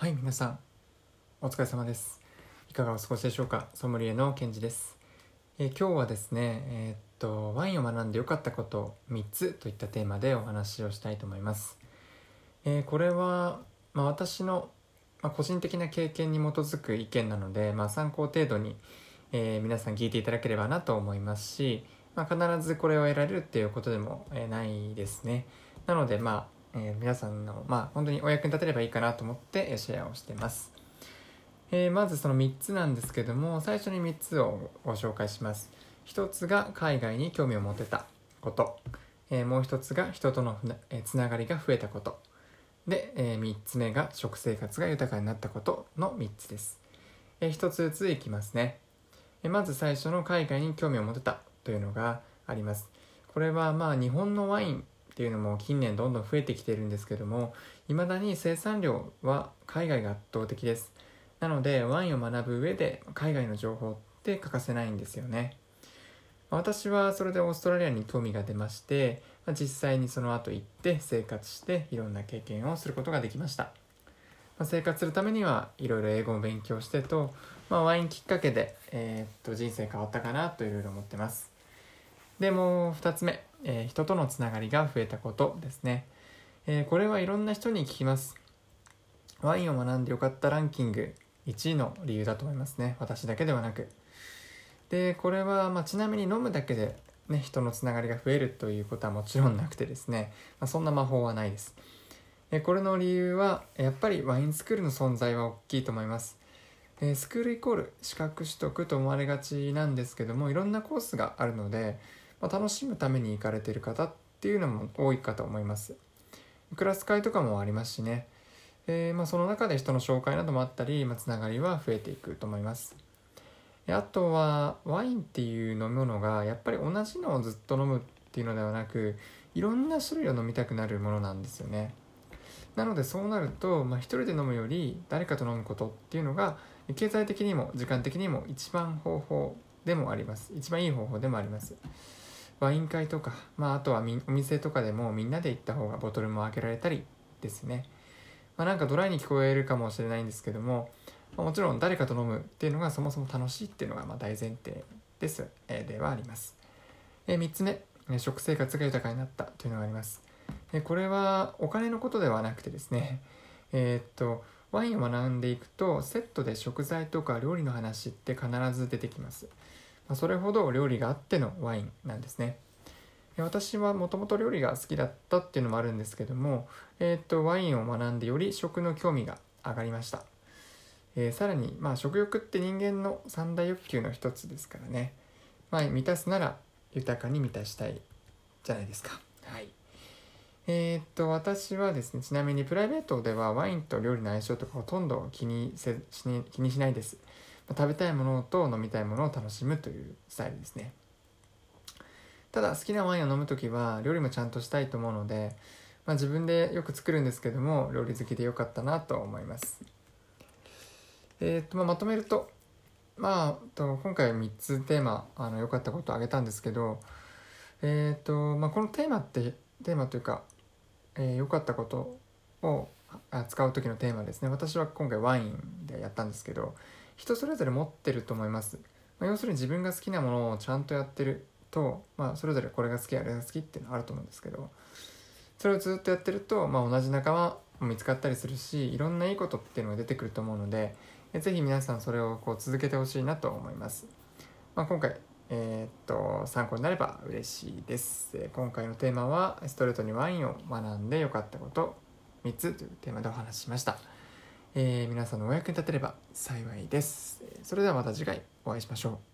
はい皆さんお疲れ様です。いかがお過ごしでしょうか？ソムリエのケンジです、えー今日はですねえーっとワインを学んで良かったこと3つといったテーマでお話をしたいと思います、えーこれは、まあ、私の、まあ、個人的な経験に基づく意見なので、まあ、参考程度に、えー皆さん聞いていただければなと思いますし、まあ、必ずこれを得られるっていうことでも、えーないですね。なのでまあえー皆さんの、まあ、本当にお役に立てればいいかなと思ってシェアをしてます、えーまずその3つなんですけども最初に3つをご紹介します。1つが海外に興味を持てたこと、えーもう1つが人とのふな、えつながりが増えたこと。で、え3つ目が食生活が豊かになったことの3つです、え1つずついきますね、えーまず最初の海外に興味を持てたというのがあります。これはまあ日本のワインっていうのも近年どんどん増えてきてるんですけどもいまだに生産量は海外が圧倒的です。なのでワインを学ぶ上で海外の情報って欠かせないんですよね。私はそれでオーストラリアに興味が出ましてまあ実際にその後行って生活していろんな経験をすることができました。まあ生活するためにはいろいろ英語を勉強してと、まあ、ワインきっかけで、えーっと人生変わったかなといろいろ思ってます。でもう2つ目、えー人とのつながりが増えたことですね、えーこれはいろんな人に聞きます。ワインを学んでよかったランキング。1位の理由だと思いますね。私だけではなく。でこれは、まあ、ちなみに飲むだけで、ね、人のつながりが増えるということはもちろんなくてですね、まあ、そんな魔法はないです。えこれの理由はやっぱりワインスクールの存在は大きいと思います。えスクールイコール資格取得と思われがちなんですけどもいろんなコースがあるので、まあ、楽しむために行かれてる方っていうのも多いかと思います。クラス会とかもありますしね、えーまあ、その中で人の紹介などもあったり、まあ、つながりは増えていくと思います。あとはワインっていう飲み物がやっぱり同じのをずっと飲むっていうのではなくいろんな種類を飲みたくなるものなんですよね。なのでそうなると、まあ、一人で飲むより誰かと飲むことっていうのが経済的にも時間的にも一番方法でもあります。一番いい方法でもあります。ワイン会とか、まあ、あとはお店とかでもみんなで行った方がボトルも開けられたりですね、まあ、なんかドライに聞こえるかもしれないんですけども、まあもちろん誰かと飲むっていうのがそもそも楽しいっていうのがま大前提です、えではあります、え3つ目。食生活が豊かになったというのがあります。でこれはお金のことではなくてですね。えーっとワインを学んでいくとセットで食材とか料理の話って必ず出てきます、まそれほど料理があってのワインなんですね。私はもともと料理が好きだったっていうのもあるんですけども、えーっとワインを学んでより食の興味が上がりました、えーさらに、まあ、食欲って人間の三大欲求の一つですからね、まあ、満たすなら豊かに満たしたいじゃないですか。はい。えーっと私はですねちなみにプライベートではワインと料理の相性とかほとんど気にせしに気にしないです、食べたいものと飲みたいものを楽しむというスタイルですね。ただ好きなワインを飲む時は料理もちゃんとしたいと思うので、まあ、自分でよく作るんですけども料理好きでよかったなと思います。えーっとまあ、まとめるとまあと今回3つテーマあの良かったことを挙げたんですけどえーとまあ、このテーマってテーマというか良、えーかったことをあ使う時のテーマですね。私は今回ワインでやったんですけど人それぞれ持ってると思います、まあ要するに自分が好きなものをちゃんとやってると、まあ、それぞれこれが好きあれが好きっていうのはあると思うんですけどそれをずっとやってると、まあ、同じ仲間も見つかったりするしいろんないいことっていうのが出てくると思うのでえぜひ皆さんそれをこう続けてほしいなと思います、まあ、今回えーっと参考になれば嬉しいです。えー今回のテーマはストレートにワインを学んでよかったこと3つというテーマでお話ししました、えー皆さんのお役に立てれば幸いです。それではまた次回お会いしましょう。